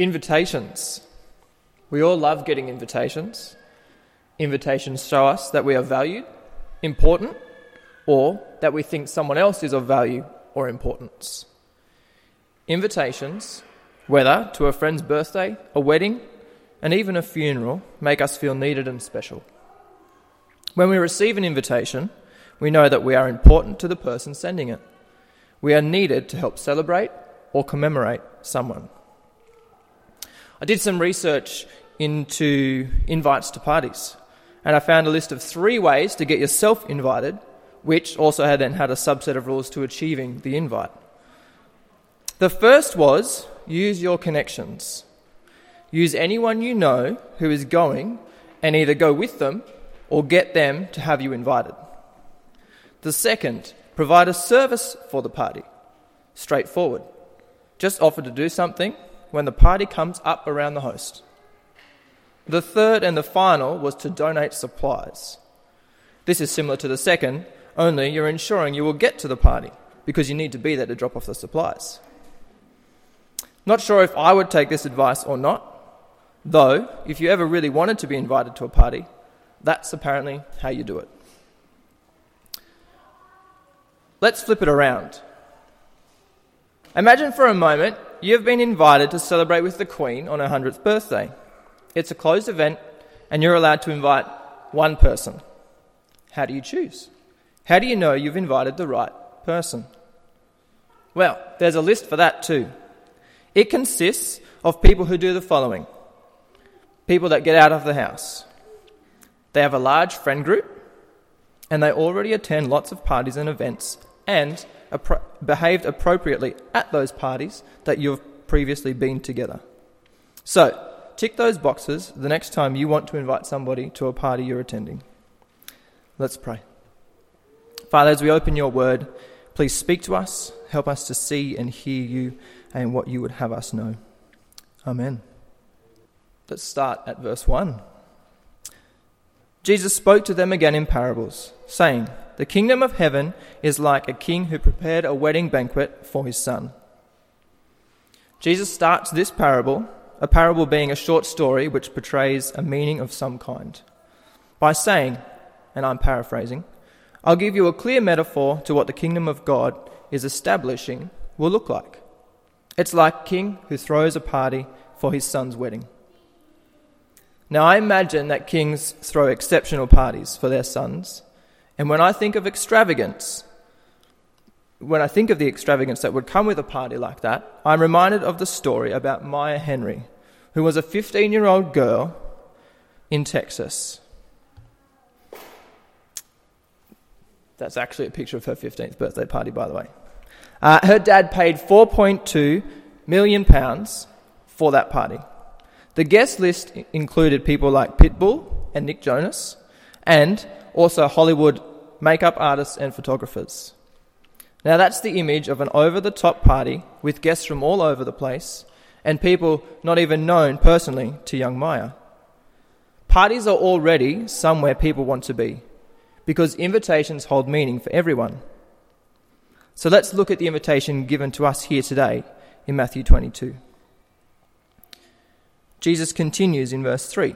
Invitations. We all love getting invitations. Invitations show us that we are valued, important, or that we think someone else is of value or importance. Invitations, whether to a friend's birthday, a wedding, and even a funeral, make us feel needed and special. When we receive an invitation, we know that we are important to the person sending it. We are needed to help celebrate or commemorate someone. I did some research into invites to parties, and I found a list of three ways to get yourself invited, which also had then had a subset of rules to achieving the invite. The first was use your connections. Use anyone you know who is going and either go with them or get them to have you invited. The second, provide a service for the party. Straightforward. Just offer to do something when the party comes up around the host. The third and the final was to donate supplies. This is similar to the second, only you're ensuring you will get to the party because you need to be there to drop off the supplies. Not sure if I would take this advice or not, though, if you ever really wanted to be invited to a party, that's apparently how you do it. Let's flip it around. Imagine for a moment you've been invited to celebrate with the Queen on her 100th birthday. It's a closed event, and you're allowed to invite one person. How do you choose? How do you know you've invited the right person? Well, there's a list for that too. It consists of people who do the following people that get out of the house. They have a large friend group, and they already attend lots of parties and events and appro- behaved appropriately at those parties that you've previously been together. So, tick those boxes the next time you want to invite somebody to a party you're attending. Let's pray. Father, as we open your word, please speak to us, help us to see and hear you and what you would have us know. Amen. Let's start at verse 1. Jesus spoke to them again in parables, saying, The kingdom of heaven is like a king who prepared a wedding banquet for his son. Jesus starts this parable, a parable being a short story which portrays a meaning of some kind, by saying, and I'm paraphrasing, I'll give you a clear metaphor to what the kingdom of God is establishing will look like. It's like a king who throws a party for his son's wedding. Now, I imagine that kings throw exceptional parties for their sons. And when I think of extravagance, when I think of the extravagance that would come with a party like that, I'm reminded of the story about Maya Henry, who was a 15 year old girl in Texas. That's actually a picture of her 15th birthday party, by the way. Uh, her dad paid 4.2 million pounds for that party. The guest list included people like Pitbull and Nick Jonas, and also Hollywood makeup artists and photographers. Now, that's the image of an over the top party with guests from all over the place and people not even known personally to young Maya. Parties are already somewhere people want to be because invitations hold meaning for everyone. So let's look at the invitation given to us here today in Matthew 22. Jesus continues in verse 3.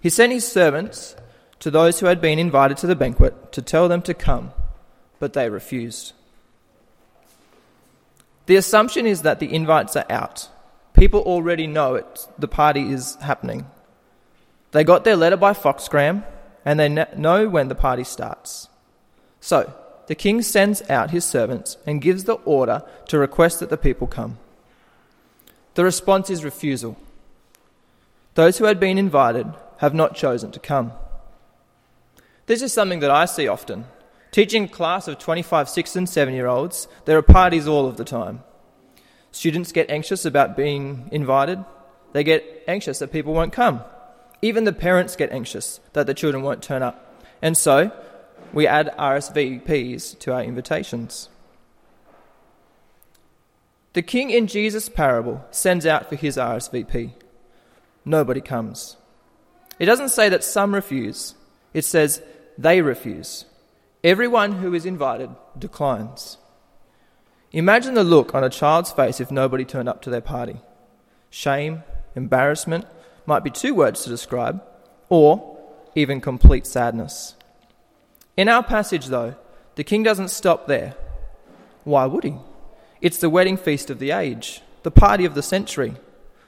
He sent his servants to those who had been invited to the banquet to tell them to come, but they refused. The assumption is that the invites are out. People already know it, the party is happening. They got their letter by Foxgram, and they know when the party starts. So, the king sends out his servants and gives the order to request that the people come. The response is refusal. Those who had been invited have not chosen to come. This is something that I see often. Teaching a class of 25, 6, and 7 year olds, there are parties all of the time. Students get anxious about being invited, they get anxious that people won't come. Even the parents get anxious that the children won't turn up. And so, we add RSVPs to our invitations. The king in Jesus' parable sends out for his RSVP nobody comes. It doesn't say that some refuse, it says they refuse. Everyone who is invited declines. Imagine the look on a child's face if nobody turned up to their party. shame, embarrassment might be two words to describe, or even complete sadness. In our passage, though, the king doesn't stop there. Why would he? It's the wedding feast of the age, the party of the century.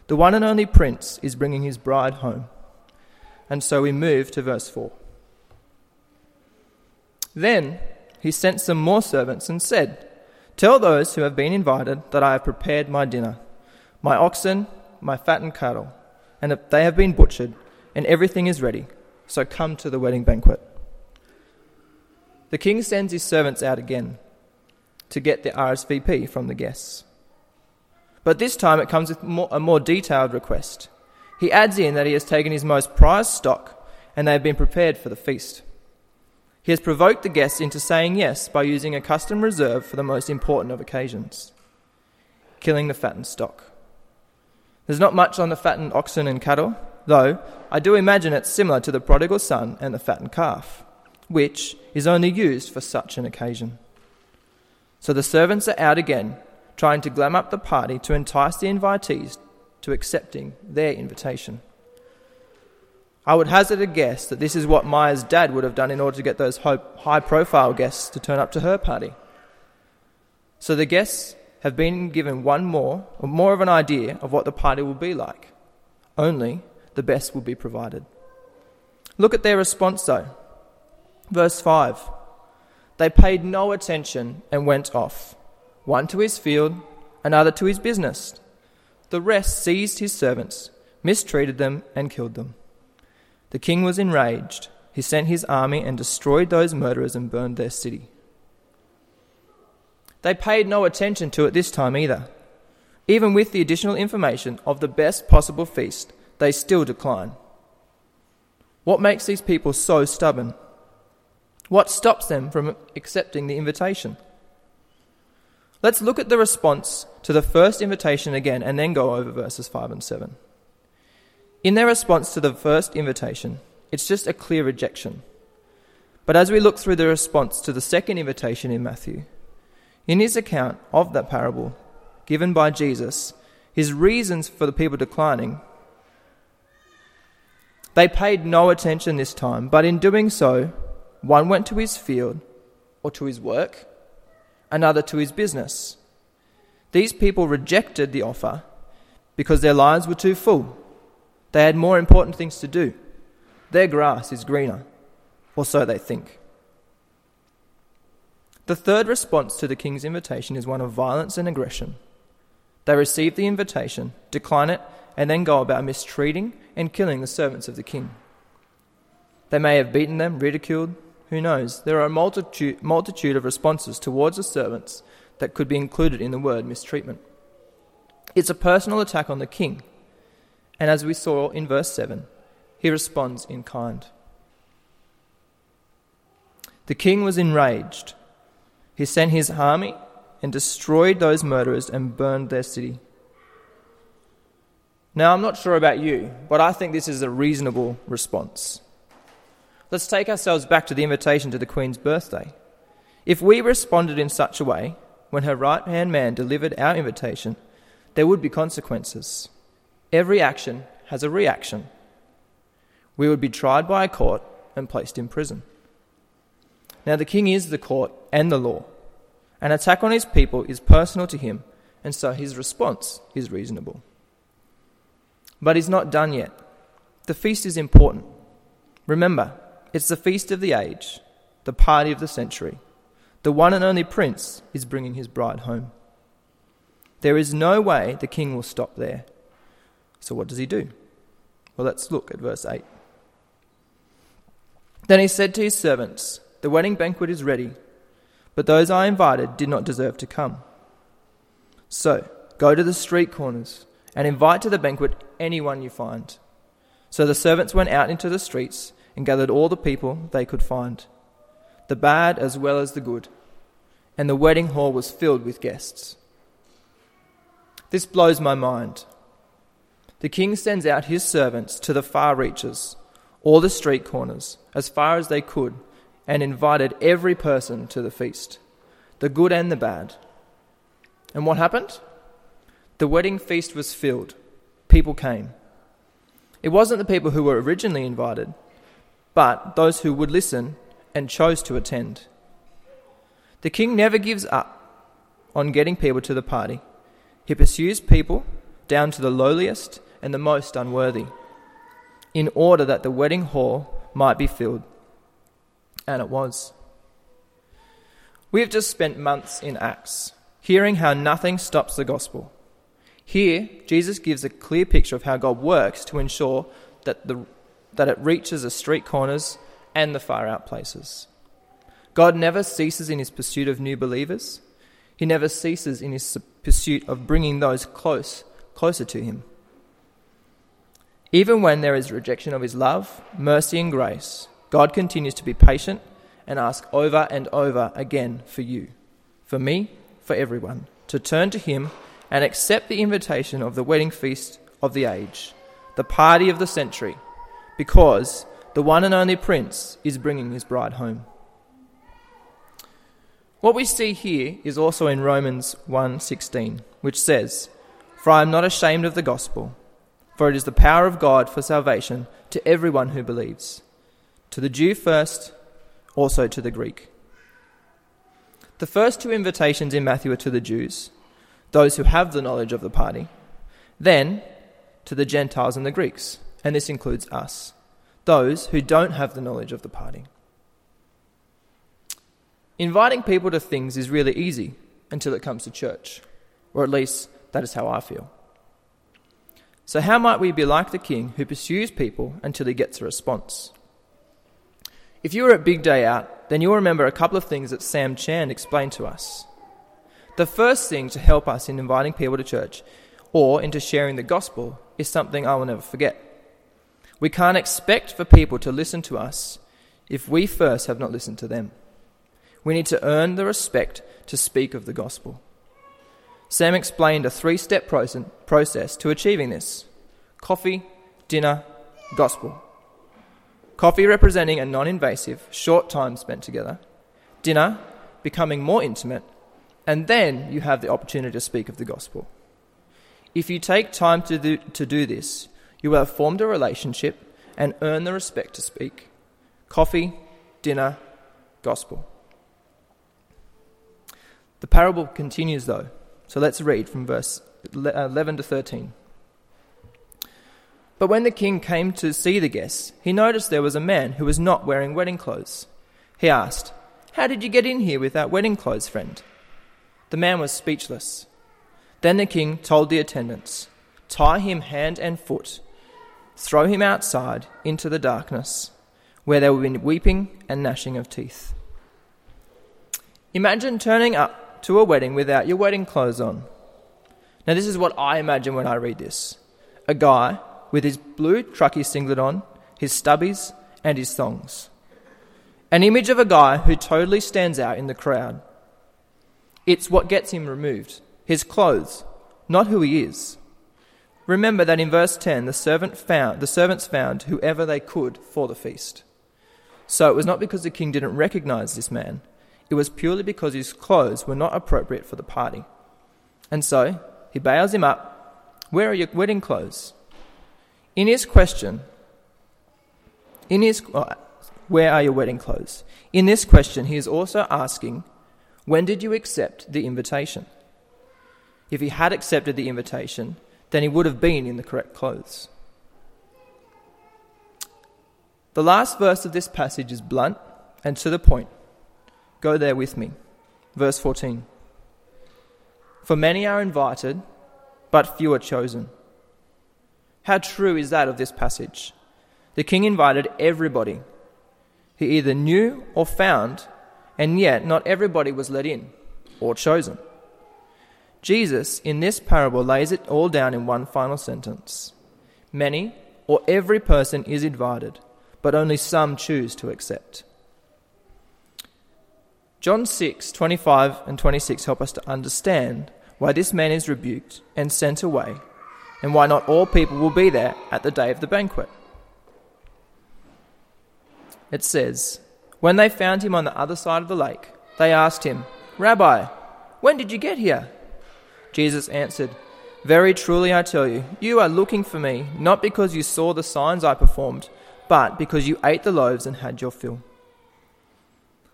The one and only prince is bringing his bride home. And so we move to verse 4. Then he sent some more servants and said, Tell those who have been invited that I have prepared my dinner, my oxen, my fattened cattle, and that they have been butchered, and everything is ready. So come to the wedding banquet. The king sends his servants out again to get the RSVP from the guests. But this time it comes with more, a more detailed request. He adds in that he has taken his most prized stock and they have been prepared for the feast. He has provoked the guests into saying yes by using a custom reserved for the most important of occasions killing the fattened stock. There's not much on the fattened oxen and cattle, though I do imagine it's similar to the prodigal son and the fattened calf, which is only used for such an occasion. So the servants are out again, trying to glam up the party to entice the invitees to accepting their invitation. I would hazard a guess that this is what Maya's dad would have done in order to get those high profile guests to turn up to her party. So the guests have been given one more, or more of an idea of what the party will be like. Only the best will be provided. Look at their response though. Verse 5 They paid no attention and went off, one to his field, another to his business. The rest seized his servants, mistreated them, and killed them. The king was enraged. He sent his army and destroyed those murderers and burned their city. They paid no attention to it this time either. Even with the additional information of the best possible feast, they still decline. What makes these people so stubborn? What stops them from accepting the invitation? Let's look at the response to the first invitation again and then go over verses 5 and 7. In their response to the first invitation, it's just a clear rejection. But as we look through the response to the second invitation in Matthew, in his account of that parable given by Jesus, his reasons for the people declining, they paid no attention this time, but in doing so, one went to his field or to his work, another to his business. These people rejected the offer because their lives were too full they had more important things to do. Their grass is greener, or so they think. The third response to the king's invitation is one of violence and aggression. They receive the invitation, decline it, and then go about mistreating and killing the servants of the king. They may have beaten them, ridiculed, who knows? There are a multitude, multitude of responses towards the servants that could be included in the word mistreatment. It's a personal attack on the king and as we saw in verse 7, he responds in kind. The king was enraged. He sent his army and destroyed those murderers and burned their city. Now, I'm not sure about you, but I think this is a reasonable response. Let's take ourselves back to the invitation to the Queen's birthday. If we responded in such a way, when her right hand man delivered our invitation, there would be consequences. Every action has a reaction. We would be tried by a court and placed in prison. Now, the king is the court and the law. An attack on his people is personal to him, and so his response is reasonable. But he's not done yet. The feast is important. Remember, it's the feast of the age, the party of the century. The one and only prince is bringing his bride home. There is no way the king will stop there. So, what does he do? Well, let's look at verse 8. Then he said to his servants, The wedding banquet is ready, but those I invited did not deserve to come. So, go to the street corners and invite to the banquet anyone you find. So the servants went out into the streets and gathered all the people they could find, the bad as well as the good, and the wedding hall was filled with guests. This blows my mind the king sends out his servants to the far reaches, all the street corners, as far as they could, and invited every person to the feast, the good and the bad. And what happened? The wedding feast was filled. people came. It wasn't the people who were originally invited, but those who would listen and chose to attend. The king never gives up on getting people to the party. He pursues people down to the lowliest and the most unworthy, in order that the wedding hall might be filled. And it was. We have just spent months in Acts, hearing how nothing stops the gospel. Here, Jesus gives a clear picture of how God works to ensure that, the, that it reaches the street corners and the far out places. God never ceases in his pursuit of new believers. He never ceases in his pursuit of bringing those close, closer to him. Even when there is rejection of his love, mercy, and grace, God continues to be patient and ask over and over again for you, for me, for everyone, to turn to him and accept the invitation of the wedding feast of the age, the party of the century, because the one and only Prince is bringing his bride home. What we see here is also in Romans 1:16, which says, "For I am not ashamed of the gospel, for it is the power of God for salvation to everyone who believes, to the Jew first, also to the Greek." The first two invitations in Matthew are to the Jews, those who have the knowledge of the party, then to the Gentiles and the Greeks, and this includes us, those who don't have the knowledge of the party. Inviting people to things is really easy until it comes to church, or at least that is how I feel. So, how might we be like the king who pursues people until he gets a response? If you were at Big Day Out, then you'll remember a couple of things that Sam Chan explained to us. The first thing to help us in inviting people to church or into sharing the gospel is something I will never forget. We can't expect for people to listen to us if we first have not listened to them. We need to earn the respect to speak of the gospel. Sam explained a three step process to achieving this coffee, dinner, gospel. Coffee representing a non invasive, short time spent together. Dinner becoming more intimate and then you have the opportunity to speak of the gospel. If you take time to do, to do this, you will have formed a relationship and earn the respect to speak. Coffee, dinner, gospel. The parable continues though, so let's read from verse uh, 11 to 13. But when the king came to see the guests, he noticed there was a man who was not wearing wedding clothes. He asked, How did you get in here without wedding clothes, friend? The man was speechless. Then the king told the attendants, Tie him hand and foot, throw him outside into the darkness, where there will be weeping and gnashing of teeth. Imagine turning up to a wedding without your wedding clothes on. Now, this is what I imagine when I read this a guy with his blue trucky singlet on, his stubbies, and his thongs. An image of a guy who totally stands out in the crowd. It's what gets him removed his clothes, not who he is. Remember that in verse 10, the, servant found, the servants found whoever they could for the feast. So it was not because the king didn't recognize this man, it was purely because his clothes were not appropriate for the party. And so he bails him up Where are your wedding clothes? In his question, in his, uh, where are your wedding clothes? In this question, he is also asking when did you accept the invitation? If he had accepted the invitation, then he would have been in the correct clothes. The last verse of this passage is blunt and to the point. Go there with me. Verse 14. For many are invited, but few are chosen. How true is that of this passage? The king invited everybody. He either knew or found and yet not everybody was let in or chosen. Jesus, in this parable, lays it all down in one final sentence Many or every person is invited, but only some choose to accept. John 6, 25 and 26 help us to understand why this man is rebuked and sent away, and why not all people will be there at the day of the banquet. It says, when they found him on the other side of the lake, they asked him, Rabbi, when did you get here? Jesus answered, Very truly I tell you, you are looking for me, not because you saw the signs I performed, but because you ate the loaves and had your fill.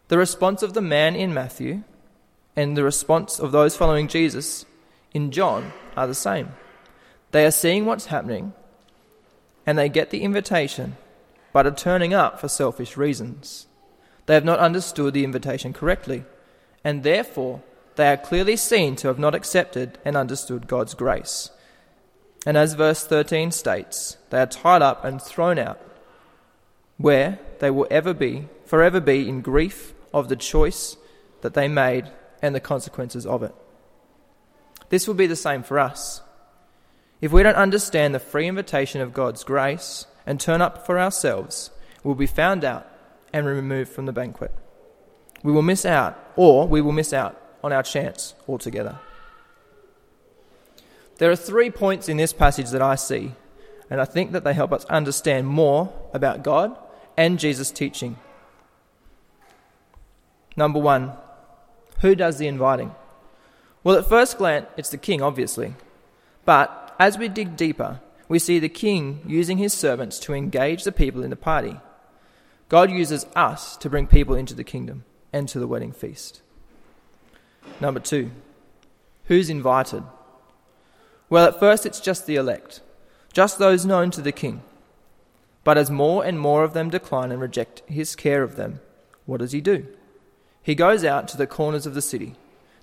The response of the man in Matthew and the response of those following Jesus in John are the same. They are seeing what's happening and they get the invitation, but are turning up for selfish reasons. They have not understood the invitation correctly, and therefore they are clearly seen to have not accepted and understood God's grace. And as verse 13 states, they are tied up and thrown out, where they will ever be, forever be in grief of the choice that they made and the consequences of it. This will be the same for us. If we don't understand the free invitation of God's grace and turn up for ourselves, we'll be found out and removed from the banquet. We will miss out, or we will miss out on our chance altogether. There are three points in this passage that I see, and I think that they help us understand more about God and Jesus' teaching. Number one, who does the inviting? Well, at first glance, it's the king, obviously. But as we dig deeper, we see the king using his servants to engage the people in the party. God uses us to bring people into the kingdom and to the wedding feast. Number two, who's invited? Well, at first it's just the elect, just those known to the king. But as more and more of them decline and reject his care of them, what does he do? He goes out to the corners of the city,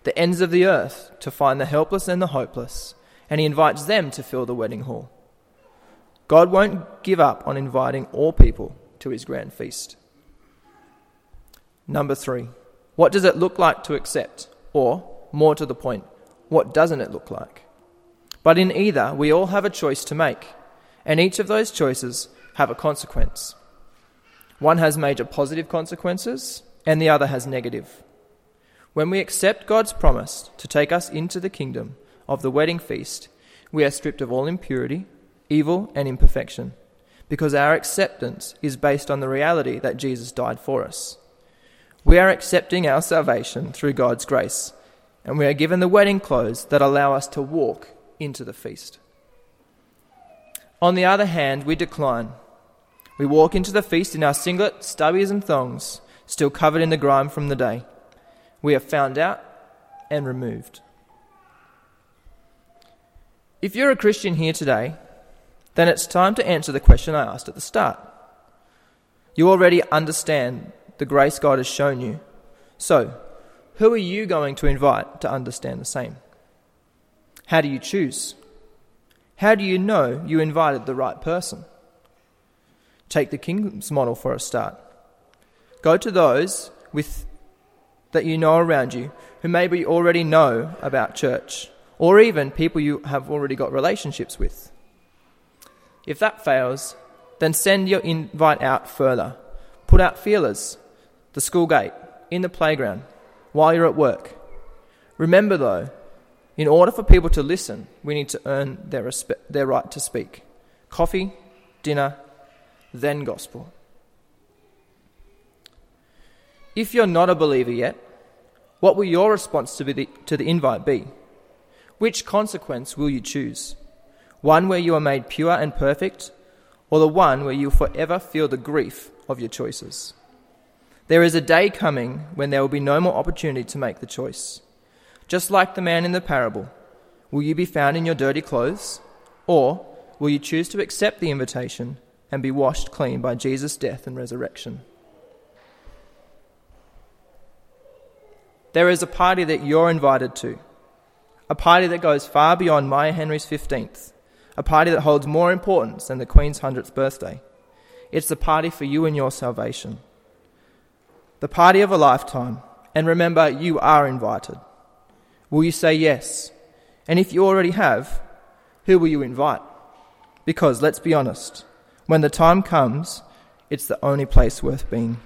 the ends of the earth, to find the helpless and the hopeless, and he invites them to fill the wedding hall. God won't give up on inviting all people to his grand feast. Number three, what does it look like to accept? Or, more to the point, what doesn't it look like? But in either, we all have a choice to make, and each of those choices have a consequence. One has major positive consequences, and the other has negative. When we accept God's promise to take us into the kingdom of the wedding feast, we are stripped of all impurity, evil, and imperfection, because our acceptance is based on the reality that Jesus died for us. We are accepting our salvation through God's grace, and we are given the wedding clothes that allow us to walk into the feast. On the other hand, we decline. We walk into the feast in our singlet, stubbies, and thongs, still covered in the grime from the day. We are found out and removed. If you're a Christian here today, then it's time to answer the question I asked at the start. You already understand the grace God has shown you. So, who are you going to invite to understand the same? How do you choose? How do you know you invited the right person? Take the kingdom's model for a start. Go to those with that you know around you who maybe already know about church, or even people you have already got relationships with. If that fails, then send your invite out further. Put out feelers the school gate, in the playground, while you're at work. Remember, though, in order for people to listen, we need to earn their, respe- their right to speak. Coffee, dinner, then gospel. If you're not a believer yet, what will your response to the, to the invite be? Which consequence will you choose? One where you are made pure and perfect, or the one where you forever feel the grief of your choices? There is a day coming when there will be no more opportunity to make the choice. Just like the man in the parable, will you be found in your dirty clothes? Or will you choose to accept the invitation and be washed clean by Jesus' death and resurrection? There is a party that you're invited to, a party that goes far beyond Maya Henry's 15th, a party that holds more importance than the Queen's 100th birthday. It's the party for you and your salvation the party of a lifetime, and remember, you are invited. Will you say yes? And if you already have, who will you invite? Because let's be honest, when the time comes, it's the only place worth being.